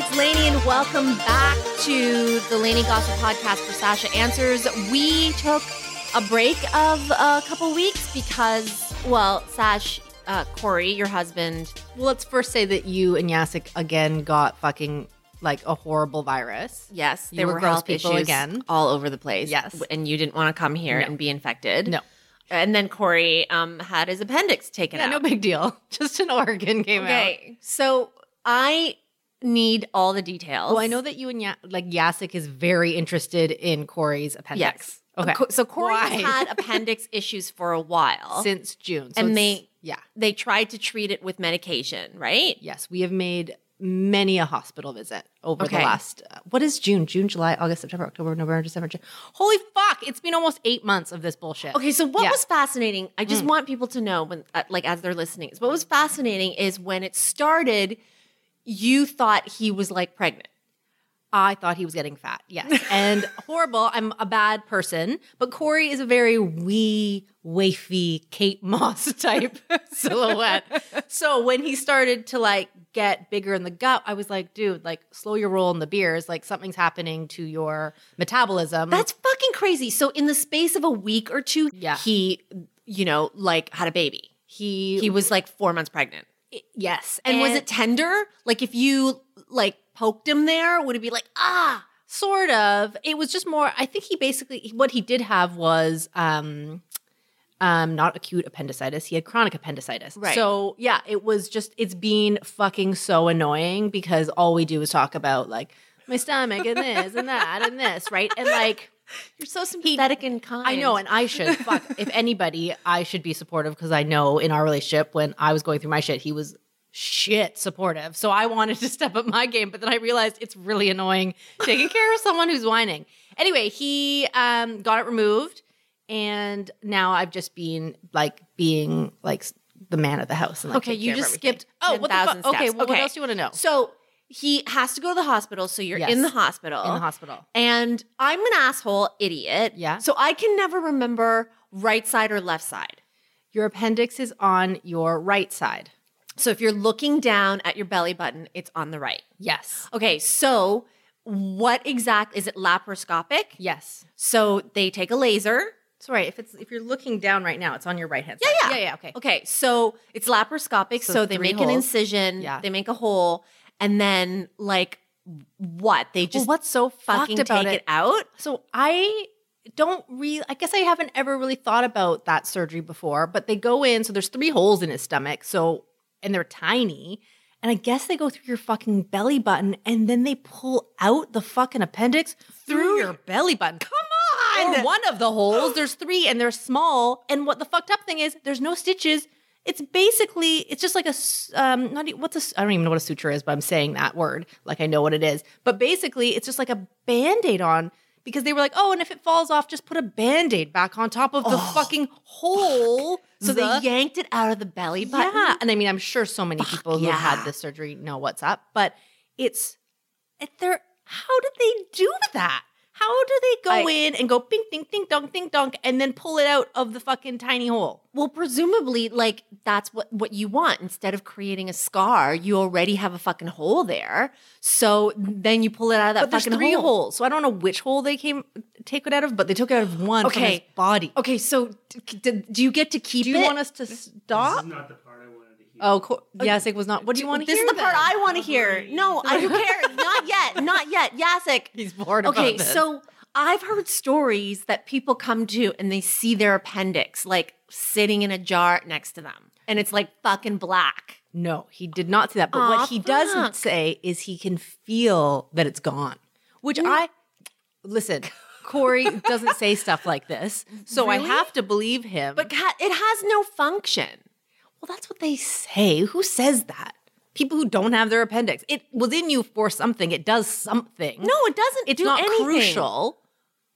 It's Lainey, and welcome back to the Lainey Gossip Podcast for Sasha Answers. We took a break of a couple weeks because, well, Sash, uh, Corey, your husband, Well, let's first say that you and Jacek again got fucking like a horrible virus. yes, You there were were gross health people issues again. all over the place. Yes. and you didn't want to come here No. and be infected. No. and then Corey um, had his appendix taken Yeah, out. no big deal. Just an organ came out. Okay, so I need all the details. Well, I know that you and ya- like Jacek is very interested in Corey's appendix. Yes. Okay. So Corey has had appendix issues for a while. Since June. So And they- yeah. they tried to treat it with medication, right? Yes, we have made many a hospital visit over Okay. the last uh, what is June, June, July, August, September, October, November, December. Jan- Holy fuck! It's been almost eight months of this bullshit. Okay, so what Yeah. Mm. was fascinating? I just want people to know when, uh, like, as they're listening, is what was fascinating is when it started, you thought he was like pregnant. I thought he was getting fat. Yes. And horrible. I'm a bad person. But Corey is a very wee, wafy Kate Moss type silhouette. So when he started to like get bigger in the gut, I was like, dude, like slow your roll in the beers. Like something's happening to your metabolism. That's fucking crazy. So in the space of a week or two, Yeah. he, you know, like had a baby. he He was like four months pregnant. Yes. And, was it tender? Like if you like poked him there, would it be like ah? Sort of. It was just more. I think he basically what he did have was um, um, not acute appendicitis. He had chronic appendicitis. Right. So yeah, it was just it's been fucking so annoying because all we do is talk about like my stomach and this and that and this, right? And like You're so sympathetic and kind. I know, and I should. Fuck. If anybody, I should be supportive because I know in our relationship when I was going through my shit, he was shit supportive. So I wanted to step up my game, but then I realized it's really annoying taking care of someone who's whining. Anyway, he um, got it removed, and now I've just been like being like the man of the house. And, like, Okay, you just skipped Oh, what the 10,000 fuck? Okay, well, what else do you want to know? So he has to go to the hospital. So you're Yes. in the hospital. in the hospital. And I'm an asshole idiot. Yeah. So I can never remember right side or left side. Your appendix is on your right side. So if you're looking down at your belly button, it's on the right. Yes. Okay, so what exact is it laparoscopic? Yes. So they take a laser. Sorry, if it's if you're looking down right now, it's on your right hand Yeah, side. yeah. yeah, yeah. Okay. Okay, so it's laparoscopic. So, So they make an incision, Yeah. they make a hole, and then like what? They just well, what's so fucking take it? it out? So I don't really. I guess I haven't ever really thought about that surgery before. But they go in. So there's three holes in his stomach. So and they're tiny. And I guess they go through your fucking belly button, and then they pull out the fucking appendix through your belly button. Come on! Or one of the holes. There's three, and they're small. And what the fucked up thing is, there's no stitches. It's basically, it's just like a um, not what's a, I don't even know what a suture is, but I'm saying that word like I know what it is. But basically, it's just like a band aid on because they were like, oh, and if it falls off, just put a band aid back on top of the fucking hole. So The- they yanked it out of the belly button. yeah, and I mean, I'm sure so many people who yeah. had this surgery know what's up, but it's it, they're how did they do that? How do they go I- in and go ping ding ding dong ding dong and then pull it out of the fucking tiny hole? Well, presumably, like that's what what you want. Instead of creating a scar, you already have a fucking hole there. So then you pull it out of that But there's fucking three hole. holes, so I don't know which hole they came take it out of, but they took it out of one from his Okay. body. Okay, so d- d- do you get to keep Do you it? want us to stop? This is not the part I wanted to hear. Oh, co- oh, yes, it was not. What do you want to hear? this hear? is the part then? I want to hear. No, I don't care. Not yet. Not yet. Jacek. He's bored Okay, this. so I've heard stories that people come to and they see their appendix like sitting in a jar next to them, and it's like fucking black. No, he did not see that. But Aw, what he doesn't say is he can feel that it's gone. Which I listen, Corey doesn't say stuff like this, so I Really? have to believe him. But ca- it has no function. Well, that's what they say. Who says that? People who don't have their appendix. It was in you for something. It does something. No, it doesn't it's do not anything. crucial.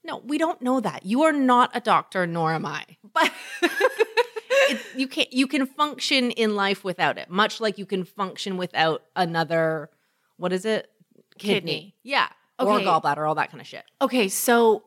No, we don't know that. You are not a doctor, nor am I. But it, you can you can function in life without it, much like you can function without another. What is it? Kidney. Yeah. Or gallbladder, all that kind of shit. Okay, so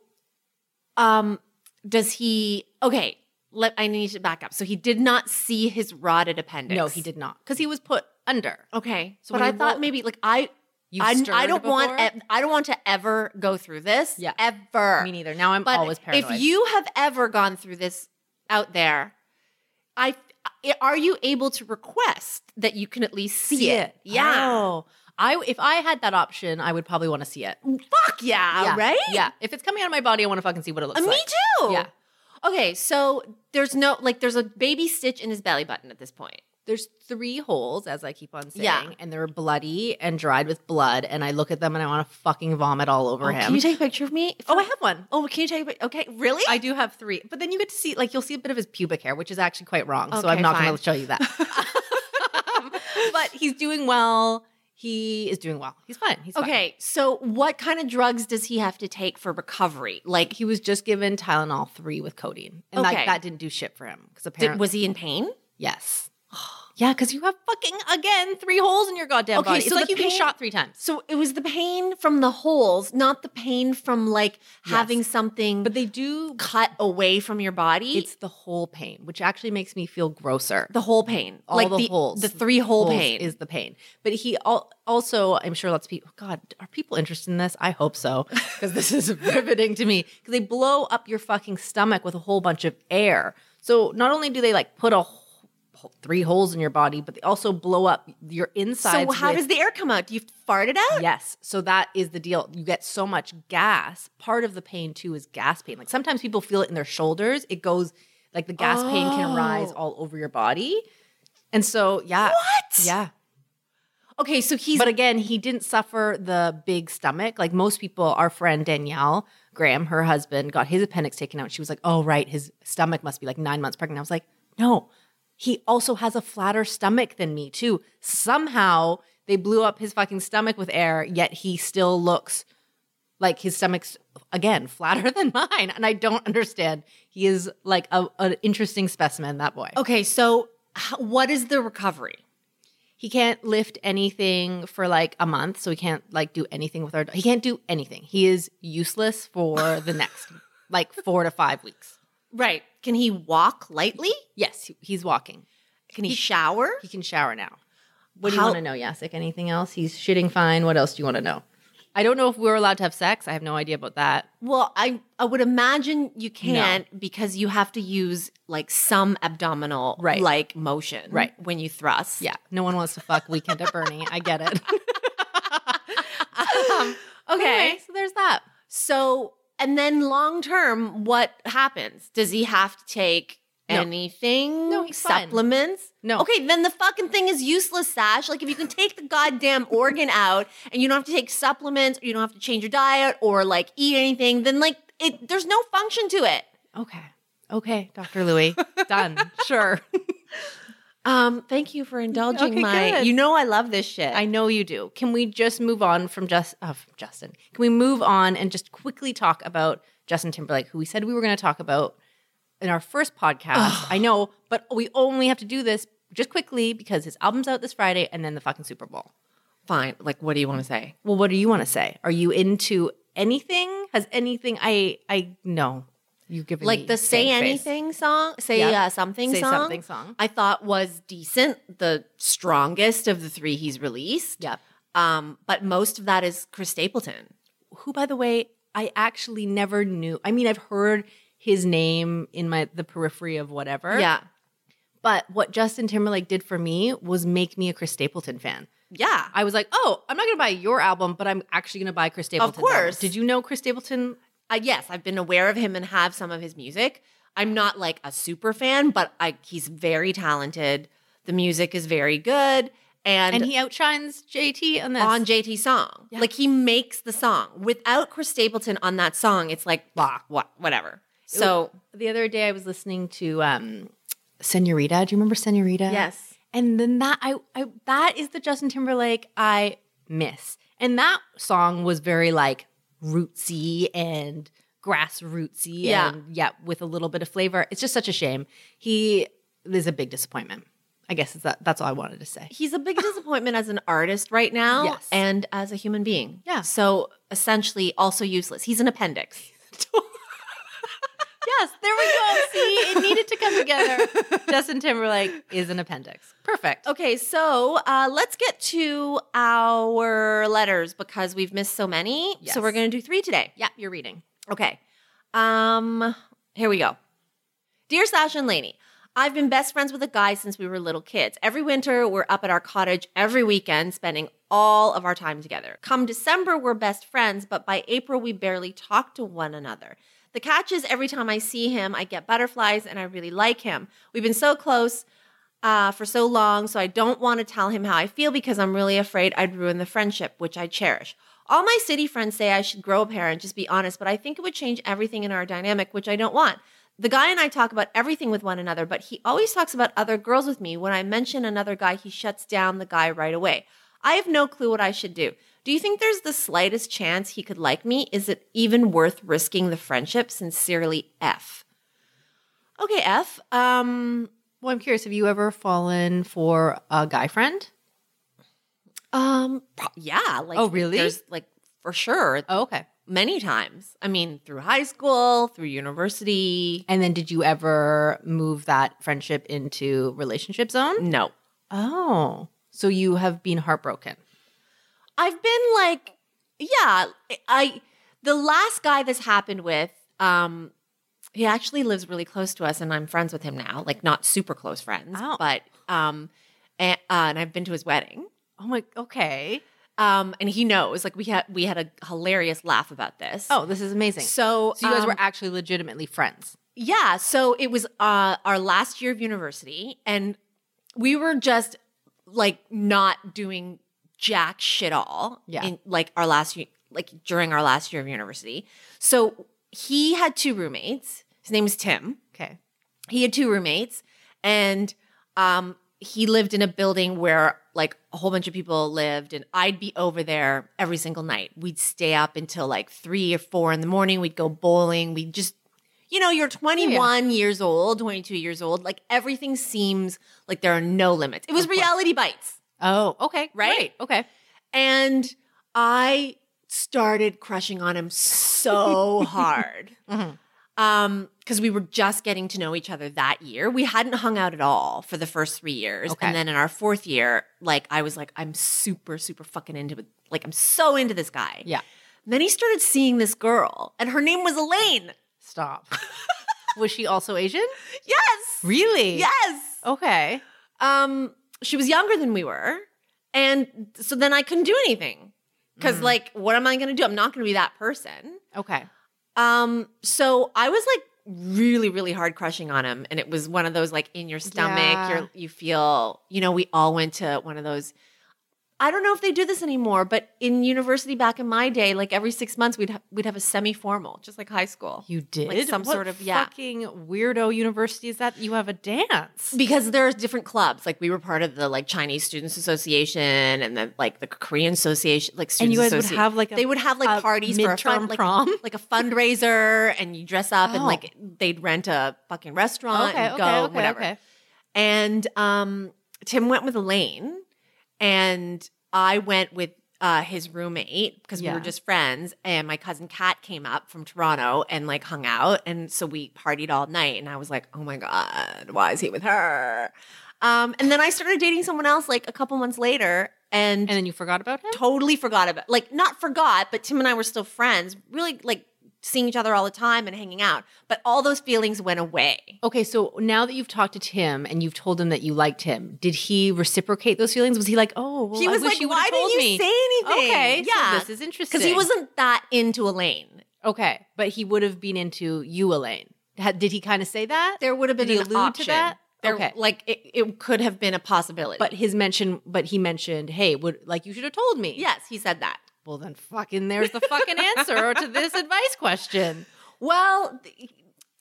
um does he Okay, let I need to back up. So he did not see his rotted appendix. No, he did not, because he was put under. Okay. So but I thought roll- maybe like I You've I, I don't want before? e- I don't want to ever go through this. Yeah. Ever. Me neither. Now I'm But always paranoid. if you have ever gone through this out there, I are you able to request that you can at least see, it? Yeah. Oh. I if I had that option, I would probably want to see it. Fuck yeah, right? Yeah. If it's coming out of my body, I want to fucking see what it looks Uh, like. me too. Yeah. Okay, so there's no like there's a baby stitch in his belly button at this point. There's three holes, as I keep on saying, Yeah. and they're bloody and dried with blood. And I look at them and I want to fucking vomit all over Oh, him. Can you take a picture of me? oh, I have one. Oh, can you take a pic- Okay, really? I do have three, but then you get to see, like, you'll see a bit of his pubic hair, which is actually quite wrong. so Okay, I'm not going fine. to show you that. but he's doing well. He is doing well. He's fine. He's fine. okay, so what kind of drugs does he have to take for recovery? Like, He was just given Tylenol three with codeine, and Okay. like that didn't do shit for him because apparently did, was he in pain? yes, yeah, because you have fucking again three holes in your goddamn Okay, body. It's so like the you've been shot three times. So it was the pain from the holes, not the pain from like having something But they do. cut away from your body. It's the whole pain, which actually makes me feel grosser. the whole pain, all like the, the holes. the three hole pain. is the pain. But he al- also, I'm sure lots of people. God, are people interested in this? I hope so, because this is riveting to me. Because they blow up your fucking stomach with a whole bunch of air. So not only do they like put a three holes in your body, but they also blow up your insides. so how with- does the air come out? Do you fart it out? Yes. So that is the deal. You get so much gas. Part of the pain too is gas pain. Like sometimes people feel it in their shoulders. It goes like the gas pain can oh. rise Oh. all over your body. And so, yeah. What? Yeah. Okay, so he's But again, he didn't suffer the big stomach. Like most people, our friend Danielle Graham, her husband, got his appendix taken out. She was like, oh, right. His stomach must be like nine months pregnant. I was like, no, he also has a flatter stomach than me, too. Somehow they blew up his fucking stomach with air, yet he still looks like his stomach's, again, flatter than mine. And I don't understand. He is like a, an interesting specimen, that boy. okay. So what is the recovery? he can't lift anything for like a month so he can't like do anything with our he can't do anything he is useless for the next like four to five weeks Right? Can he walk lightly? yes he- he's walking Can he, shower? he can shower now what do How- you want to know Jacek? anything else he's shitting fine what else do you want to know i don't know if we're allowed to have sex i have no idea about that Well, I I would imagine you can't because you have to use like some abdominal Right. like motion Right. when you thrust. yeah no one wants to fuck weekend at bernie i get it Um, okay. Anyway, so there's that So, and then long term, what happens? Does he have to take No. anything? No, he's fine. supplements? No. Okay, then the fucking thing is useless, Sash. Like, if you can take the goddamn organ out and you don't have to take supplements or you don't have to change your diet or like eat anything, then like it, there's no function to it. okay okay dr louis done sure Um, thank you for indulging Okay, my. good. You know I love this shit. I know you do. Can we just move on from just uh, from Justin? Can we move on and just quickly talk about Justin Timberlake, who we said we were going to talk about in our first podcast? I know, but we only have to do this just quickly because his album's out this Friday and then the fucking Super Bowl. Fine. Like, what do you want to say? Well, what do you want to say? Are you into anything? Has anything? I I no. You give like the "Say Anything" song, "Say Yeah. uh, Something" Say song. Something song. I thought was decent, the strongest of the three he's released. Yep. Um, but most of that is Chris Stapleton. who by the way i actually never knew i mean i've heard his name in my the periphery of whatever Yeah, but what justin timberlake did for me was make me a chris stapleton fan yeah. i was like oh i'm not gonna buy your album but i'm actually gonna buy chris stapleton Of course. did you know chris stapleton Uh, yes, I've been aware of him and have some of his music. I'm not like a super fan, but I he's very talented. The music is very good, and, And he outshines JT on this. on JT song. Yeah. Like he makes the song. Without Chris Stapleton on that song, it's like blah, what, whatever. So the other day I was listening to um Senorita. Do you remember Senorita? yes, And then that I, I that is the Justin Timberlake I miss. And that song was very like rootsy and grassrootsy Yeah. and yeah, with a little bit of flavor. It's just such a shame. He is a big disappointment. I guess that, that's all I wanted to say. he's a big disappointment as an artist right now, Yes. and as a human being. Yeah. So essentially, also useless. He's an appendix. Yes, there we go. See, it needed to come together. Justin Timberlake is an appendix. Perfect. Okay, so uh, let's get to our letters because we've missed so many. Yes. So we're going to do three today. Yeah, you're reading. Okay. Um, here we go. Dear Sasha and Lainey, I've been best friends with a guy since we were little kids. Every winter, we're up at our cottage every weekend, spending all of our time together. Come December, we're best friends, but by April, we barely talk to one another. The catch is every time I see him, I get butterflies and I really like him. We've been so close uh, for so long, so I don't want to tell him how I feel because I'm really afraid I'd ruin the friendship, which I cherish. All my city friends say I should grow a pair and just be honest, but I think it would change everything in our dynamic, which I don't want. The guy and I talk about everything with one another, but he always talks about other girls with me. When I mention another guy, he shuts down the guy right away. I have no clue what I should do. Do you think there's the slightest chance he could like me? Is it even worth risking the friendship? Sincerely, F. Okay, F. Um, Well, I'm curious, have you ever fallen for a guy friend? um, yeah. Like, Oh, really? There's like for sure Oh, okay. many times. I mean, through high school, through university. And then did you ever move that friendship into relationship zone? No, Oh. So you have been heartbroken. I've been like, yeah, I the last guy this happened with, um, he actually lives really close to us, and I'm friends with him now. Like not super close friends, Oh. but um, and, uh, and I've been to his wedding. Oh my okay. Um, and he knows. Like we had we had a hilarious laugh about this. Oh, this is amazing. So, so you guys um, were actually legitimately friends. Yeah, so it was uh, our last year of university, and we were just like not doing jack shit all. Yeah. in like our last year, like during our last year of university. So he had two roommates. His name was Tim. Okay. He had two roommates, and um, he lived in a building where like a whole bunch of people lived, and I'd be over there every single night. We'd stay up until like three or four in the morning. We'd go bowling. We'd just, you know, you're 21 years old, 22 years old. Like everything seems like there are no limits. It was reality bites, Oh, okay. Right? Great. Okay. and I started crushing on him so hard. Mhm. um because we were just getting to know each other that year we hadn't hung out at all for the first three years Okay. and then in our fourth year like i was like i'm super super fucking into it like i'm so into this guy Yeah. then he started seeing this girl and her name was elaine Stop. was she also Asian? yes Really? yes Okay. um she was younger than we were and so then i couldn't do anything because Mm. like what am i gonna do i'm not gonna be that person Okay. Um, so I was like really, really hard crushing on him. And it was one of those like in your stomach, Yeah. you're you feel, you know, we all went to one of those. I don't know if they do this anymore, but in university back in my day, like every six months we'd ha- we'd have a semi formal, just like high school. You did some What sort of- yeah. Fucking weirdo university is that? You have a dance. Because there's different clubs. Like we were part of the like Chinese Students Association and then like the Korean Association, like students and you guys would have like a, they would have like parties for a fun, like, prom. like a fundraiser, and you dress up and Oh. like they'd rent a fucking restaurant okay. and Okay. go okay. whatever. Okay. And um, Tim went with Elaine, and I went with uh, his roommate because we were just friends. And my cousin Kat came up from Toronto and like hung out, and so we partied all night. And I was like, oh my god, why is he with her? Um, and then I started dating someone else like a couple months later, and, And then you forgot about him. totally forgot about like not forgot, but Tim and I were still friends, really like seeing each other all the time and hanging out. But all those feelings went away. Okay, so now that you've talked to Tim and you've told him that you liked him, did he reciprocate those feelings? Was he like, "Oh, well, he I was wish like, you "Why didn't you me." say anything?" Okay, so yeah, this is interesting because he wasn't that into Elaine. okay, but he would have been into you, Elaine. Did he kind of say that? There would have been Did he an allude to that? There, Okay. like it, it could have been a possibility. But his mention, but he mentioned, hey, would like you should have told me. yes, he said that. Well, then fucking there's the fucking answer to this advice question. Well, th-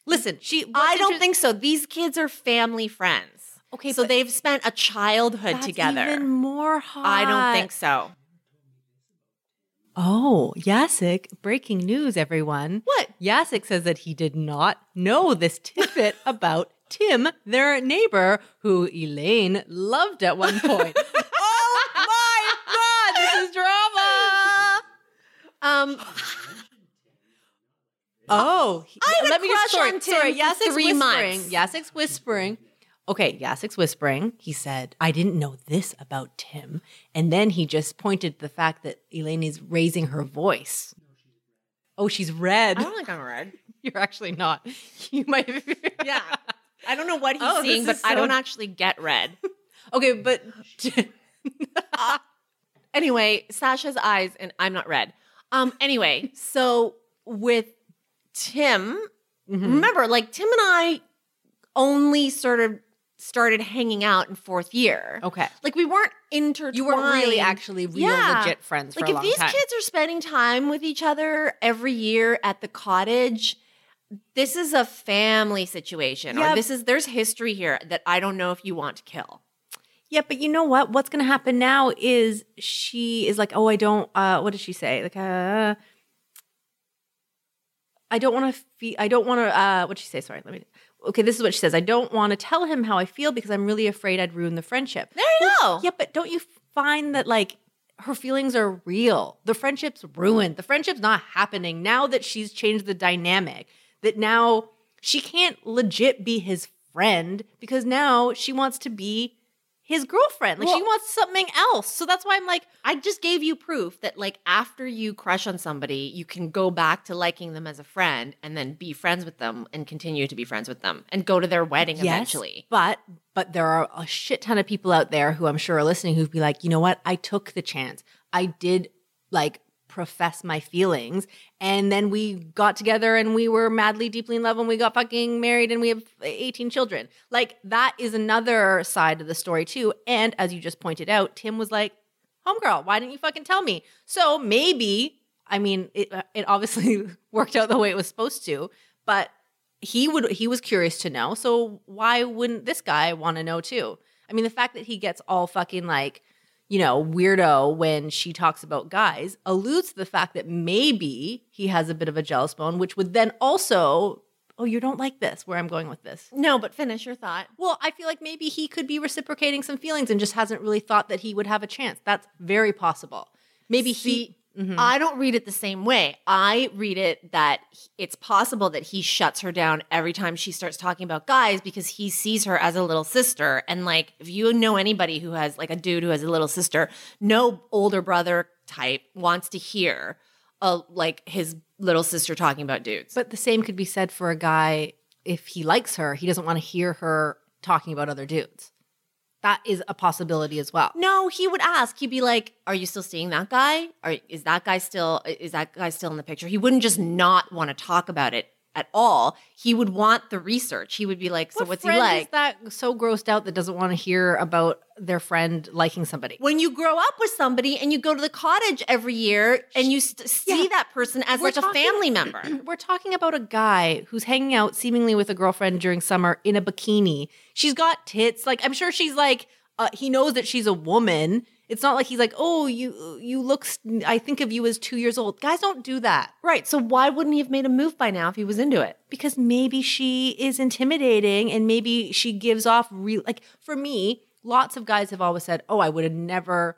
Listen, she. I don't inter- think so. These kids are family friends. Okay, so they've spent a childhood that's together. Even more hot. I don't think so. Oh, Jacek! Breaking news, everyone. What? Jacek says that he did not know this tidbit about Tim, their neighbor, who Elaine loved at one point. oh my god, this is drama. Um, Oh, I let me just crush sorry, on Tim sorry. for Jacek's whispering. months. Jacek's whispering. Okay, Jacek's whispering. He said, "I didn't know this about Tim," and then he just pointed to the fact that Elaine is raising her voice. Oh, she's red. I don't think I'm red. You're actually not. You might. Yeah. I don't know what he's Oh, seeing, but is I don't actually get red. okay, but anyway, Sasha's eyes, and I'm not red. Um. Anyway, so with Tim, Mm-hmm. remember, like Tim and I only sort of started hanging out in fourth year. okay, Like we weren't intertwined. you weren't really actually real Yeah. legit friends for like if these time. kids are spending time with each other every year at the cottage this is a family situation Yeah. or this is there's history here that i don't know if you want to kill Yeah, but you know what? What's going to happen now is she is like, "Oh, I don't uh what did she say? Like uh I don't want to feel I don't want to uh what did she say? Sorry, let me Okay, this is what she says. I don't want to tell him how I feel because I'm really afraid I'd ruin the friendship. there you go Yeah, but don't you find that like her feelings are real? The friendship's ruined. The friendship's not happening now that she's changed the dynamic. That now she can't legit be his friend because now she wants to be his girlfriend. Like she wants something else. So that's why I'm like, i just gave you proof that like after you crush on somebody you can go back to liking them as a friend and then be friends with them and continue to be friends with them and go to their wedding eventually But but there are a shit ton of people out there who I'm sure are listening who'd be like, you know what? I took the chance. I did like profess my feelings, and then we got together and we were madly deeply in love and we got fucking married and we have 18 children. Like that is another side of the story too. And as you just pointed out, Tim was like, "Homegirl, why didn't you fucking tell me?" So maybe I mean, it uh, it obviously worked out the way it was supposed to, but he would he was curious to know so why wouldn't this guy want to know too i mean the fact that he gets all fucking like you know weirdo when she talks about guys alludes to the fact that maybe he has a bit of a jealous bone which would then also oh you don't like this where i'm going with this. No but finish your thought. Well i feel like maybe he could be reciprocating some feelings and just hasn't really thought that he would have a chance. That's very possible. Maybe he Mhm. I don't read it the same way. I read it that it's possible that he shuts her down every time she starts talking about guys because he sees her as a little sister. And like, if you know anybody who has like a dude who has a little sister, no older brother type wants to hear uh, like his little sister talking about dudes. But the same could be said for a guy if he likes her, he doesn't want to hear her talking about other dudes. That is a possibility as well. no, he would ask. He'd be like, "Are you still seeing that guy? Or is that guy still is that guy still in the picture?" He wouldn't just not want to talk about it at all. He would want the research. He would be like, "So What what's he like?" Is that so grossed out that doesn't want to hear about their friend liking somebody? when you grow up with somebody and you go to the cottage every year and you st- see Yeah. that person as We're like a family member. We're talking about a guy who's hanging out seemingly with a girlfriend during summer in a bikini. She's got tits. Like I'm sure she's like uh, he knows that she's a woman. It's not like he's like, "Oh, you you look I think of you as 2 years old." Guys don't do that. right. So why wouldn't he have made a move by now if he was into it? because maybe she is intimidating and maybe she gives off real like for me lots of guys have always said oh i would have never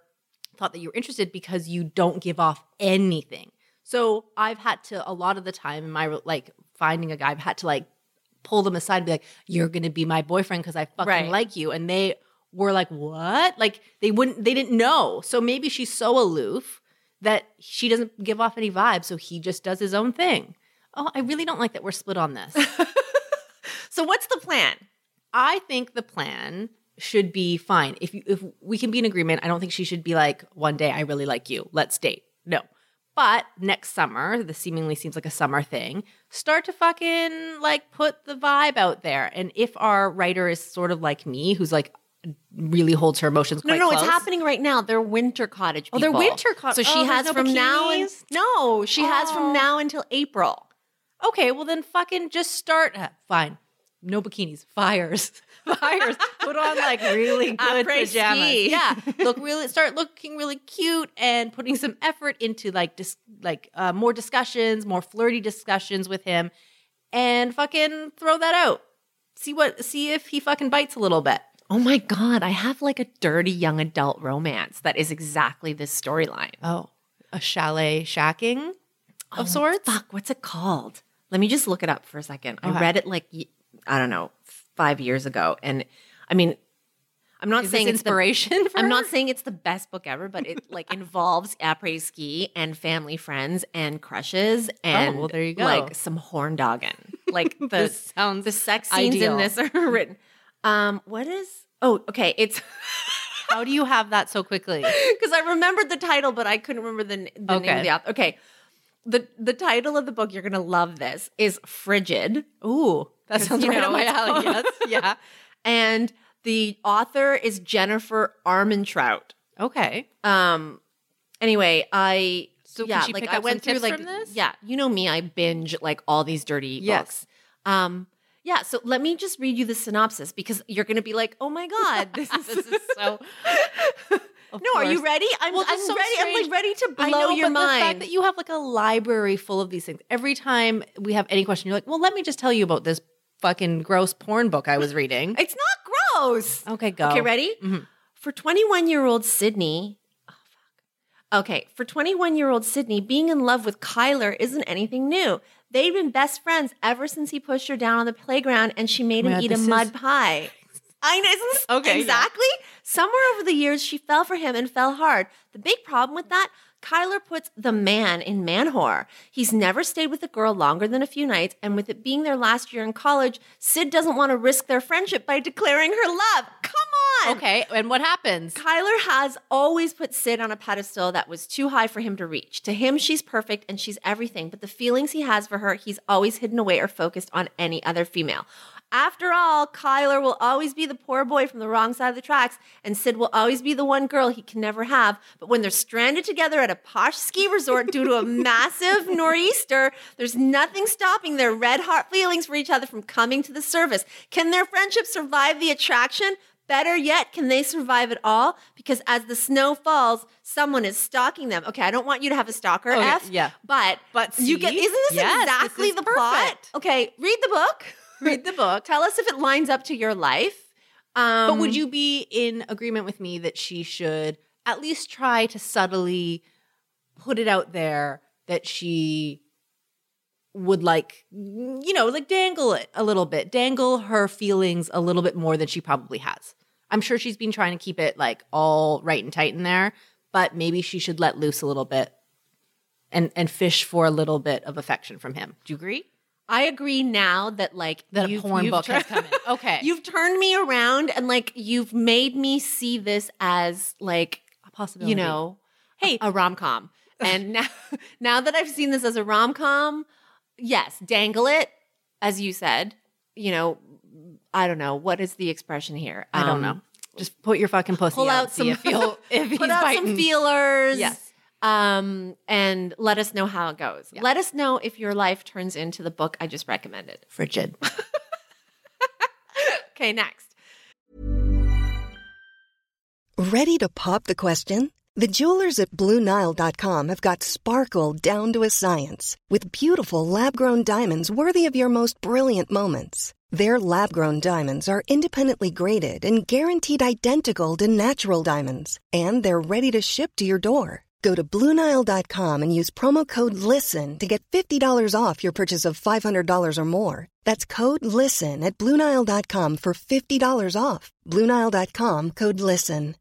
thought that you were interested because you don't give off anything so i've had to a lot of the time in my like finding a guy i've had to like pull them aside and be like you're gonna be my boyfriend because i fucking Right. like you and they were like what like they wouldn't they didn't know so maybe she's so aloof that she doesn't give off any vibes so he just does his own thing oh i really don't like that we're split on this So what's the plan? I think the plan should be fine. If you, if we can be in agreement, I don't think she should be like, one day I really like you, let's date. No. But next summer, this seemingly seems like a summer thing, start to fucking like put the vibe out there. And if our writer is sort of like me, who's like really holds her emotions No, no, close. it's happening right now. They're winter cottage Oh, they're winter cottage. So she oh, has no from now and no, she has Oh. from now until April. Okay, well then fucking just start. uh, fine. No bikinis. Fires. Fires. Put on like really good pajamas. ski. Yeah. Look really start looking really cute and putting some effort into like dis- like uh, more discussions, more flirty discussions with him and fucking throw that out. See what see if he fucking bites a little bit. Oh my god, I have like a dirty young adult romance that is exactly this storyline. Oh, a chalet shacking of Oh, sorts? Fuck, what's it called? Let me just look it up for a second. I read it like I don't know, five years ago, and I mean, I'm not Is saying the- inspiration for I'm not saying it's the best book ever, but it like involves après ski and family friends and crushes and Oh, well, there you go. like some horn dogging. Like the sounds the sex scenes ideal. in this are written. Um, what is? Oh, okay. It's How do you have that so quickly? because I remembered the title, but I couldn't remember the, the name Okay. of the author. Okay. The the title of the book, you're gonna love this, is Frigid. Ooh, that sounds right know, up my alley. Yes. Yeah. And the author is Jennifer Armentrout. Okay. Um anyway, I So yeah, she like I up went through like this? yeah, you know me, I binge like all these dirty Yes. books. Um yeah, so let me just read you the synopsis because you're going to be like, "Oh my god, this is, This is so. No, are you ready? I'm, Well, I'm so ready. I'm like ready to blow I know, your but mind. the fact that you have like a library full of these things. Every time we have any question, you're like, "Well, let me just tell you about this fucking gross porn book I was reading." it's not gross. okay, go. Okay, ready? Mhm. For 21 year old Sydney. Okay, for 21 year old Sydney, being in love with Kyler isn't anything new. They've been best friends ever since he pushed her down on the playground and she made him God, eat a this mud pie. I know, isn't this Okay, yeah. exactly? Somewhere over the years, she fell for him and fell hard. The big problem with that, Kyler puts the man in man whore. He's never stayed with a girl longer than a few nights, and with it being their last year in college, Sid doesn't want to risk their friendship by declaring her love. Come on! Okay, and what happens? Kyler has always put Sid on a pedestal that was too high for him to reach. To him, she's perfect and she's everything, but the feelings he has for her, he's always hidden away or focused on any other female. After all, Kyler will always be the poor boy from the wrong side of the tracks, and Sid will always be the one girl he can never have. But when they're stranded together at a posh ski resort due to a massive nor'easter, there's nothing stopping their red hot feelings for each other from coming to the surface. Can their friendship survive the attraction? Better yet, can they survive it all? Because as the snow falls, someone is stalking them. Okay, I don't want you to have a stalker, Okay, F. yeah. But But you get isn't this Yes, this exactly is the plot? perfect. Okay, read the book. Read the book. Tell us if it lines up to your life. Um, But would you be in agreement with me that she should at least try to subtly put it out there that she would like, you know, like dangle it a little bit, dangle her feelings a little bit more than she probably has? I'm sure she's been trying to keep it like all right and tight in there, but maybe she should let loose a little bit and and fish for a little bit of affection from him. Do you agree? I agree now that like That a porn book has tur- come in. Okay. You've turned me around and like you've made me see this as like A possibility. you know, Hey. a, rom com. And now, now that I've seen this as a rom com, yes, dangle it, as you said. You know, I don't know what is the expression here. I don't Um, know. Just put your fucking pussy Pull out see some if he'll if he's Put out biting. some feelers. Yes. Um, and let us know how it goes. Yeah. Let us know if your life turns into the book I just recommended. frigid. Okay, next. Ready to pop the question? The jewelers at BlueNile.com have got sparkle down to a science with beautiful lab grown diamonds worthy of your most brilliant moments. Their lab grown diamonds are independently graded and guaranteed identical to natural diamonds, and they're ready to ship to your door. Go to BlueNile.com and use promo code LISTEN to get $50 off your purchase of $500 or more. That's code LISTEN at BlueNile.com for $50 off. BlueNile.com code LISTEN.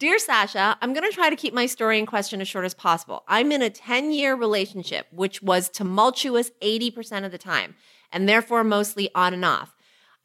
Dear Sasha, I'm going to try to keep my story in question as short as possible. I'm in a 10 year relationship, which was tumultuous 80% of the time, and therefore mostly on and off.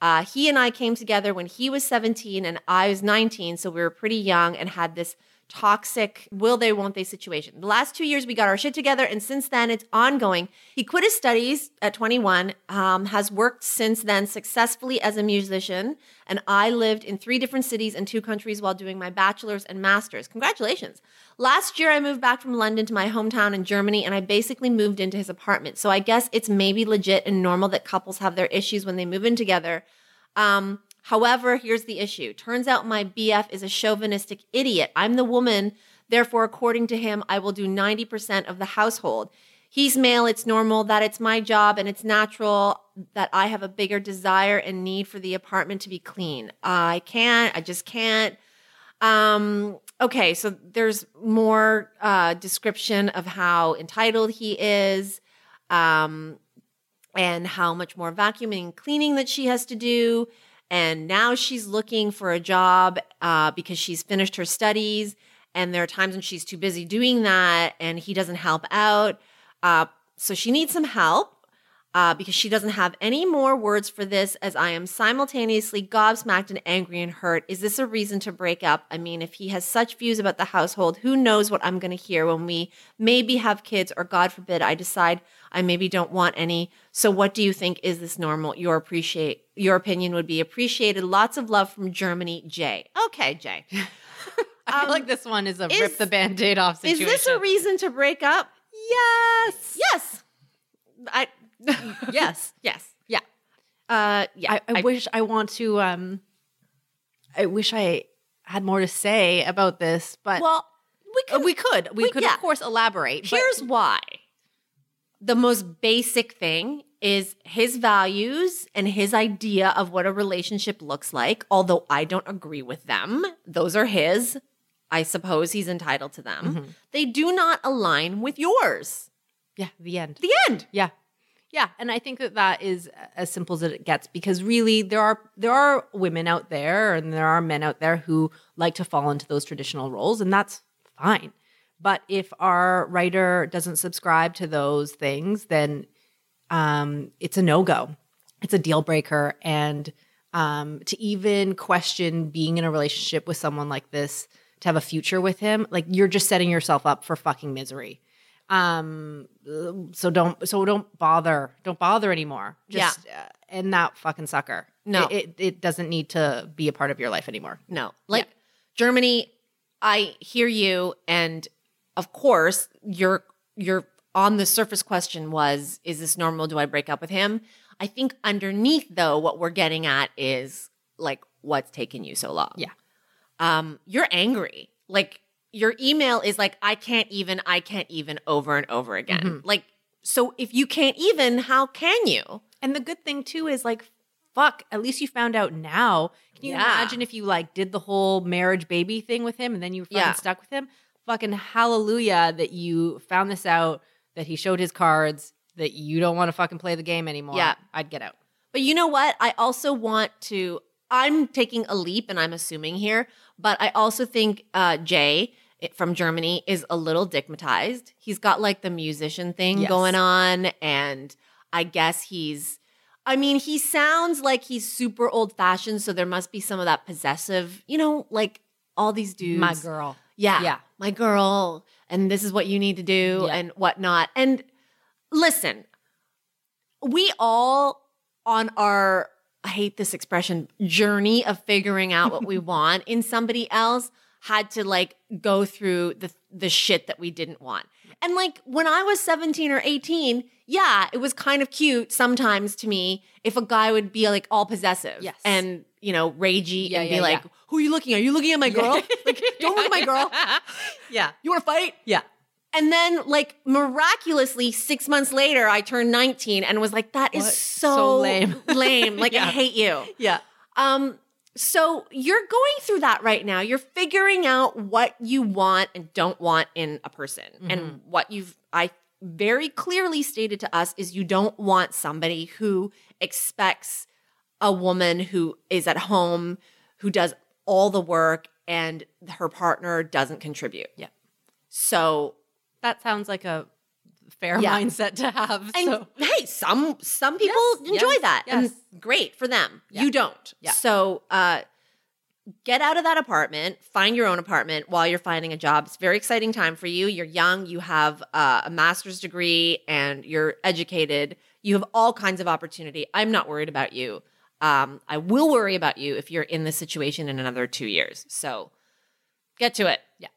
Uh, he and I came together when he was 17 and I was 19, so we were pretty young and had this toxic will they, won't they situation. The last two years, we got our shit together, and since then, it's ongoing. He quit his studies at 21, um, has worked since then successfully as a musician, and I lived in three different cities and two countries while doing my bachelor's and master's. Congratulations. Last year, I moved back from London to my hometown in Germany, and I basically moved into his apartment. So I guess it's maybe legit and normal that couples have their issues when they move in together. Um, However, here's the issue. Turns out my BF is a chauvinistic idiot. I'm the woman, therefore, according to him, I will do 90% of the household. He's male, it's normal that it's my job and it's natural that I have a bigger desire and need for the apartment to be clean. I can't, I just can't. Um, okay, so there's more uh, description of how entitled he is. Um, and how much more vacuuming and cleaning that she has to do and now she's looking for a job uh, because she's finished her studies and there are times when she's too busy doing that and he doesn't help out. Uh, so she needs some help uh, because she doesn't have any more words for this as i am simultaneously gobsmacked and angry and hurt. Is this a reason to break up? I mean if he has such views about the household who knows what i'm going to hear when we maybe have kids or god forbid i decide i maybe don't want any. So what do you think is this normal? Your appreciate your opinion would be appreciated. Lots of love from germany jay. Okay jay. I feel Um, like this one is a is- rip the band-aid off situation. is this a reason to break up? Yes. yes. I yes. yes Yeah. uh yeah I, I, wish I want to um I wish I had more to say about this, but well we Uh, we could. We, we- could yeah. of course elaborate. Here's why. The most basic thing is his values and his idea of what a relationship looks like. Although I don't agree with them, those are his. I suppose he's entitled to them. Mm-hmm. They do not align with yours. yeah, the end. The end. Yeah. Yeah, and I think that that is as simple as it gets because really there are there are women out there and there are men out there who like to fall into those traditional roles and that's fine. But if our writer doesn't subscribe to those things, then um, it's a no go. It's a deal breaker. And um, to even question being in a relationship with someone like this, to have a future with him, like you're just setting yourself up for fucking misery. Um, so don't so don't bother don't bother anymore. Just uh, end that fucking sucker. No. it, it it doesn't need to be a part of your life anymore. No. Like Germany, I hear you and of course your your on the surface question was is this normal do I break up with him? I think underneath though what we're getting at is like what's taking you so long? Yeah. Um you're angry. Like your email is like I can't even I can't even over and over again. Mm-hmm. Like so if you can't even how can you? And the good thing too is like, fuck, at least you found out now. Can you Yeah. imagine if you like did the whole marriage baby thing with him and then you fucking Yeah. stuck with him? Fucking hallelujah that you found this out, that he showed his cards, that you don't want to fucking play the game anymore. Yeah. I'd get out. But you know what? I also want to. I'm taking a leap, and I'm assuming here, but I also think uh, Jay from Germany is a little digmatized. He's got like the musician thing Yes. going on, and I guess he's. I mean, he sounds like he's super old fashioned, so there must be some of that possessive, you know, like all these dudes. My girl. Yeah. Yeah. My girl. And this is what you need to do Yeah. and whatnot. And listen, we all on our, I hate this expression, journey of figuring out what we want in somebody else had to like go through the the shit that we didn't want. And like when I was 17 or 18, yeah, it was kind of cute sometimes to me if a guy would be like all possessive Yes. and, you know, ragey Yeah, and yeah, be like, yeah. "Who are you looking at? Are you looking at my girl? like, don't look at my girl. Yeah. You want to fight?" Yeah. And then, like, miraculously, six months later, I turned 19 and was like, that is so, So lame. lame. Like, I hate you. Yeah. Um, so you're going through that right now. You're figuring out what you want and don't want in a person. Mm-hmm. And what you've, I very clearly stated to us is you don't want somebody who expects a woman who is at home, who does all the work, and her partner doesn't contribute. Yeah. So That sounds like a fair Yeah. mindset to have. And so hey, some some people Yes, enjoy yes, that, yes. and great for them. Yeah. You don't. Yeah. So uh, get out of that apartment, find your own apartment while you're finding a job. It's a very exciting time for you. You're young, you have uh, a master's degree, and you're educated. You have all kinds of opportunity. I'm not worried about you. Um, I will worry about you if you're in this situation in another two years. So get to it. Yeah.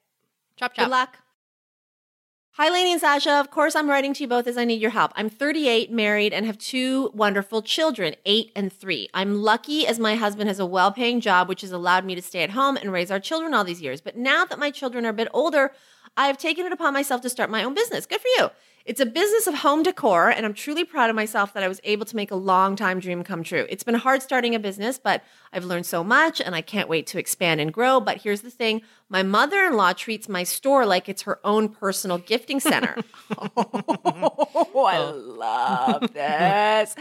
Chop chop. Good luck. Hi, Lainey and Sasha. Of course, I'm writing to you both as I need your help. I'm 38, married, and have two wonderful children, eight and three. I'm lucky as my husband has a well paying job, which has allowed me to stay at home and raise our children all these years. But now that my children are a bit older, I have taken it upon myself to start my own business. Good for you. It's a business of home decor, and I'm truly proud of myself that I was able to make a long time dream come true. It's been hard starting a business, but I've learned so much and I can't wait to expand and grow. But here's the thing my mother in law treats my store like it's her own personal gifting center. oh, I love this.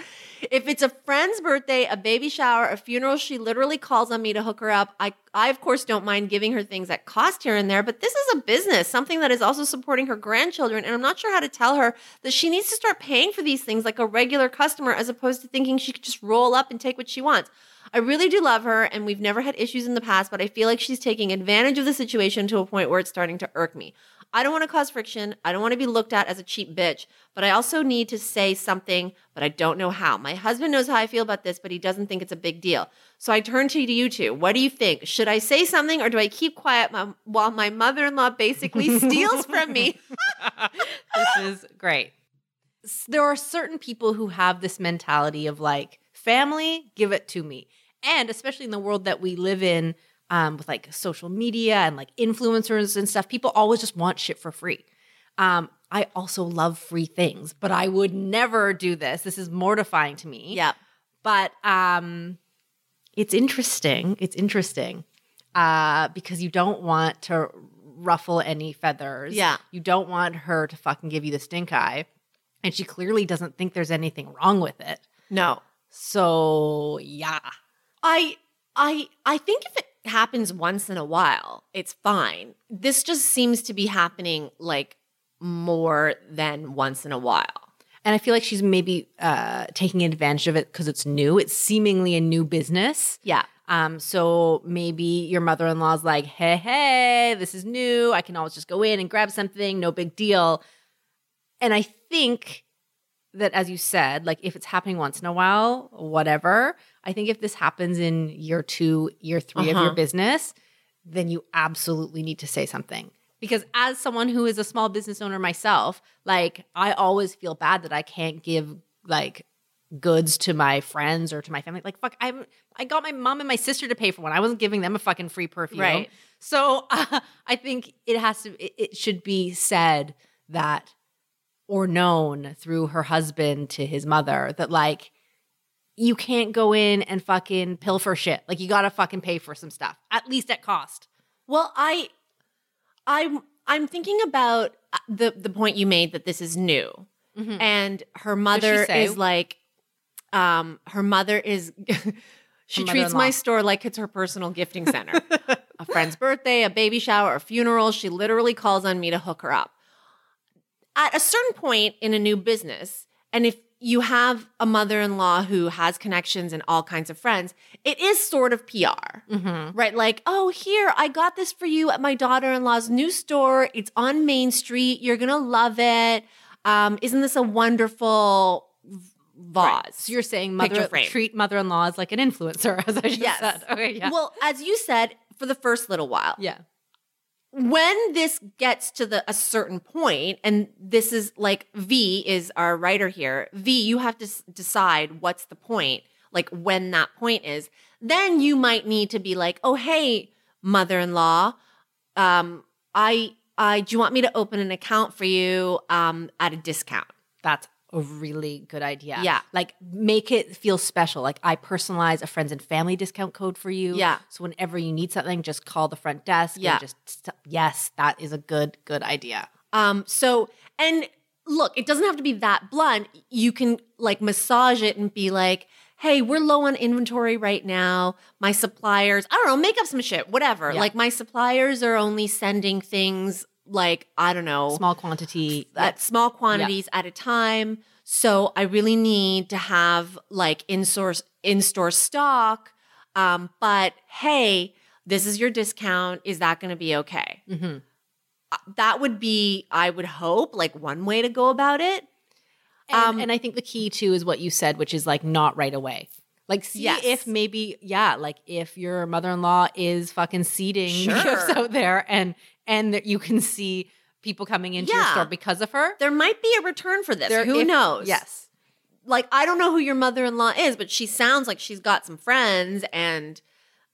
If it's a friend's birthday, a baby shower, a funeral, she literally calls on me to hook her up. I, I of course, don't mind giving her things at cost here and there, but this is a business, something that is also supporting her grandchildren. And I'm not sure how to tell her that she needs to start paying for these things like a regular customer as opposed to thinking she could just roll up and take what she wants. I really do love her, and we've never had issues in the past, but I feel like she's taking advantage of the situation to a point where it's starting to irk me. I don't want to cause friction. I don't want to be looked at as a cheap bitch, but I also need to say something, but I don't know how. My husband knows how I feel about this, but he doesn't think it's a big deal. So I turn to you two. What do you think? Should I say something or do I keep quiet while my mother in law basically steals from me? this is great. There are certain people who have this mentality of like, family, give it to me. And especially in the world that we live in, um, with like social media and like influencers and stuff, people always just want shit for free. Um, I also love free things, but I would never do this. This is mortifying to me. Yep. But um, it's interesting. It's interesting uh, because you don't want to ruffle any feathers. Yeah. You don't want her to fucking give you the stink eye. And she clearly doesn't think there's anything wrong with it. No. So, yeah. I I I think if it happens once in a while, it's fine. This just seems to be happening like more than once in a while. And I feel like she's maybe uh, taking advantage of it because it's new. It's seemingly a new business. Yeah. Um, so maybe your mother in law's like, hey, hey, this is new. I can always just go in and grab something, no big deal. And I think that, as you said, like if it's happening once in a while, whatever. I think if this happens in year two, year 3 of your Uh-huh. business, then you absolutely need to say something. Because as someone who is a small business owner myself, like I always feel bad that I can't give like goods to my friends or to my family. Like fuck, I I got my mom and my sister to pay for one. I wasn't giving them a fucking free perfume. Right. So uh, I think it has to. It, it should be said that or known through her husband to his mother that like you can't go in and fucking pilfer shit. Like you gotta fucking pay for some stuff at least at cost. Well, I I'm I'm thinking about uh, the the point you made that this is new. And her mother is like um her mother is she treats my store like it's her personal gifting center. a friend's birthday, a baby shower, a funeral, she literally calls on me to hook her up. At a certain point in a new business, and if you have a mother-in-law who has connections and all kinds of friends, it is sort of PR Mm-hmm. right? Like, oh, here, I got this for you at my daughter in law's new store. It's on Main Street. You're going to love it. Um, isn't this a wonderful vase? So you're saying mother treat mother-in-law as like an influencer, as I just Yes. said. Okay, yeah. Well, as you said, for the first little while. yeah. When this gets to the a certain point, and this is like V is our writer here. V, you have to s- decide what's the point, like when that point is. Then you might need to be like, oh hey, mother-in-law, um, I I do you want me to open an account for you um at a discount? That's a really good idea. Yeah. Like make it feel special. Like I personalize a friends and family discount code for you. Yeah. So whenever you need something, just call the front desk. and Yeah. just st- yes, that is a good, good idea. Um, so and look, it doesn't have to be that blunt. You can like massage it and be like, hey, we're low on inventory right now. My suppliers, I don't know, make up some shit, whatever. Yeah. Like my suppliers are only sending things like, I don't know, Small quantity. at small quantities at a time. So I really need to have like in source in store stock. Um, but hey, This is your discount. Is that going to be okay? Mm-hmm. Uh, That would be, I would hope, like one way to go about it. And, Um, and I think the key too is what you said, which is like not right away. Like see Yes. if maybe yeah, like if your mother-in-law is fucking seeding Sure. gifts out there and and that you can see people coming into your store because of her. There might be a return for this. There- Who if- knows? Yes. like I don't know who your mother-in-law is, but she sounds like she's got some friends and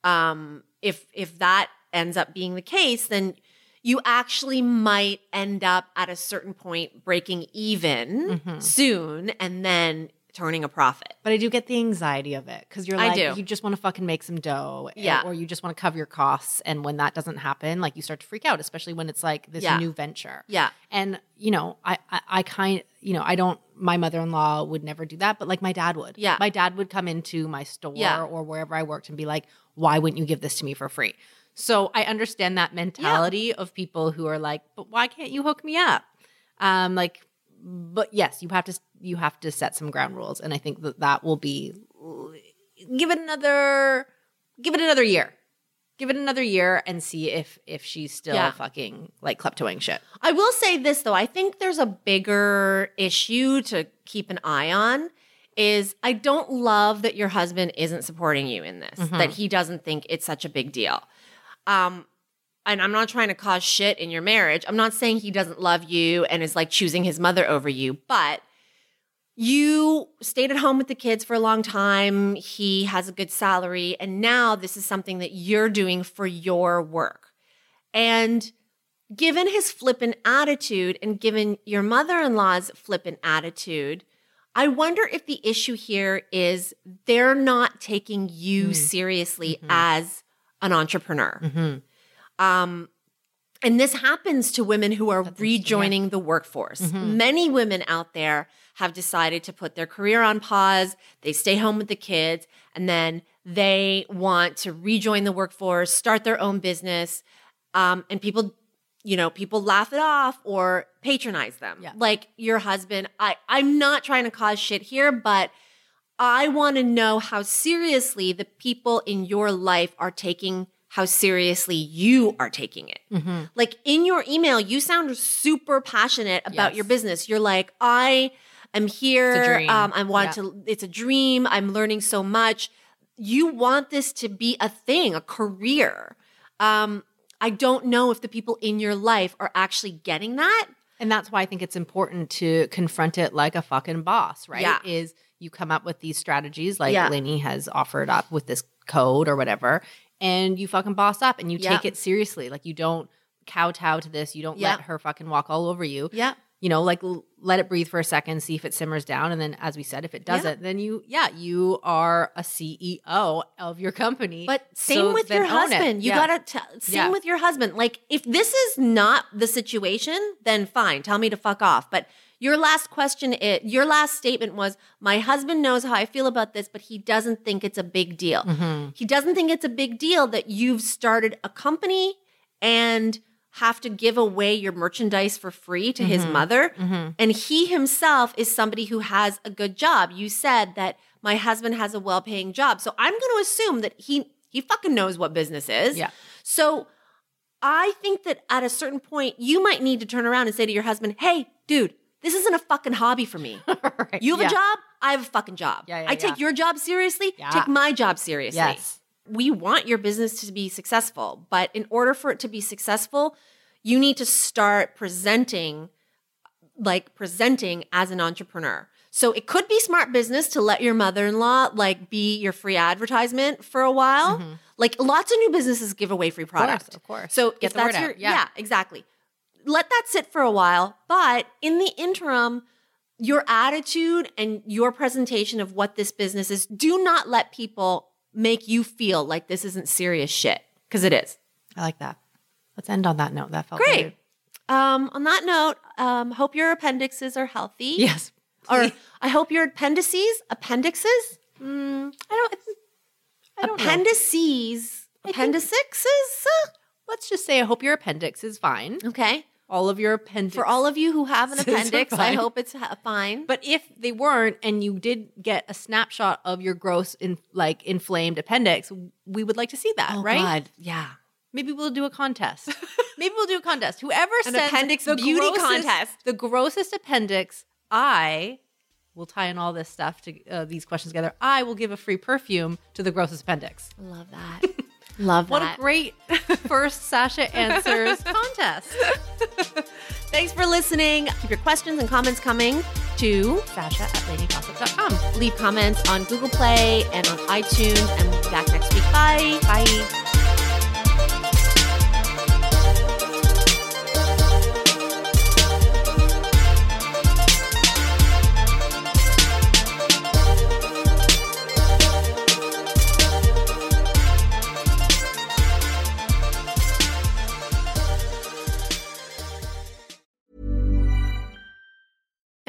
um if if that ends up being the case then you actually might end up at a certain point breaking even Mhm. soon and then turning a profit. But I do get the anxiety of it because you're like, you just want to fucking make some dough, eh, Yeah. or you just want to cover your costs. And when that doesn't happen, like you start to freak out, especially when it's like this Yeah. new venture. Yeah. And you know, I, I, I kind, you know, I don't. My mother in law would never do that, but like my dad would. Yeah. my dad would come into my store Yeah. or wherever I worked and be like, "Why wouldn't you give this to me for free?" So I understand that mentality of people who are like, "But why can't you hook me up?" Um, like, but yes, you have to you have to set some ground rules, and I think that that will be give it another give it another year. Give it another year and see if if she's still Yeah. fucking like kleptoing shit. I will say this though, I think there's a bigger issue to keep an eye on is I don't love that your husband isn't supporting you in this, Mhm. that he doesn't think it's such a big deal. Um and I'm not trying to cause shit in your marriage. I'm not saying he doesn't love you and is like choosing his mother over you, but you stayed at home with the kids for a long time. He has a good salary. And now this is something that you're doing for your work. And given his flippant attitude and given your mother in law's flippant attitude, I wonder if the issue here is they're not taking you Mm. seriously Mhm. as an entrepreneur. Mm-hmm. Um, and this happens to women who are That's rejoining the workforce. Mhm. Many women out there have decided to put their career on pause. They stay home with the kids and then they want to rejoin the workforce, start their own business. Um, and people, you know, people laugh it off or patronize them. Yeah. Like your husband. I, I'm not trying to cause shit here, but I want to know how seriously the people in your life are taking how seriously you are taking it. Mm-hmm. Like in your email, you sound super passionate about Yes. your business. You're like, I am here. Um, I want Yeah. to, it's a dream. I'm learning so much. You want this to be a thing, a career. Um, I don't know if the people in your life are actually getting that. And that's why I think it's important to confront it like a fucking boss, right? Yeah. Is you come up with these strategies like Yeah. Lainey has offered up with this code or whatever, and you fucking boss up and you Yeah. take it seriously. Like you don't kowtow to this. You don't Yeah. let her fucking walk all over you. Yeah. You know, like l- let it breathe for a second, see if it simmers down. And then, as we said, if it doesn't, then you, yeah, you are a CEO of your company. But same So with your husband. You Yeah. gotta t- same Yeah. with your husband. Like if this is not the situation, then fine. Tell me to fuck off. But your last question, it your last statement was, "My husband knows how I feel about this, but he doesn't think it's a big deal. Mhm. He doesn't think it's a big deal that you've started a company and have to give away your merchandise for free to his Mhm. mother." Mhm. And he himself is somebody who has a good job. You said that my husband has a well-paying job. So I'm going to assume that he he fucking knows what business is. Yeah. So I think that at a certain point you might need to turn around and say to your husband, "Hey, dude, this isn't a fucking hobby for me. Right. You have Yeah. a job, I have a fucking job. Yeah, yeah, I take yeah. your job seriously, take my job seriously." Yes. we want your business to be successful. But in order for it to be successful, you need to start presenting like presenting as an entrepreneur. So it could be smart business to let your mother-in-law like be your free advertisement for a while. Mhm. Like lots of new businesses give away free Of course, of course. So Get if that's out. your Yeah. yeah, exactly. Let that sit for a while, but in the interim, your attitude and your presentation of what this business is, do not let people make you feel like this isn't serious shit because it is. I like that. Let's end on that note. That felt Great. Um, on that note, um, hope your appendixes are healthy. Yes. Or I hope your appendices, appendixes, Mm, I don't. I don't know. appendices, appendixes. Let's just say I hope your appendix is fine. Okay. All of your appendix. For all of you who have an appendix, I hope it's ha- fine. But if they weren't, and you did get a snapshot of your gross, in, like inflamed appendix, we would like to see that, oh right? God, yeah. Maybe we'll do a contest. Maybe we'll do a contest. Whoever An sends appendix the beauty grossest- contest. the grossest appendix, I will tie in all this stuff to uh, these questions together. I will give a free perfume to the grossest appendix. Love that. love What that. What a great first Sasha answers contest. Thanks for listening. Keep your questions and comments coming to Sasha at laineygossip.com. leave comments on Google Play and on iTunes, and we'll be back next week. Bye. Bye.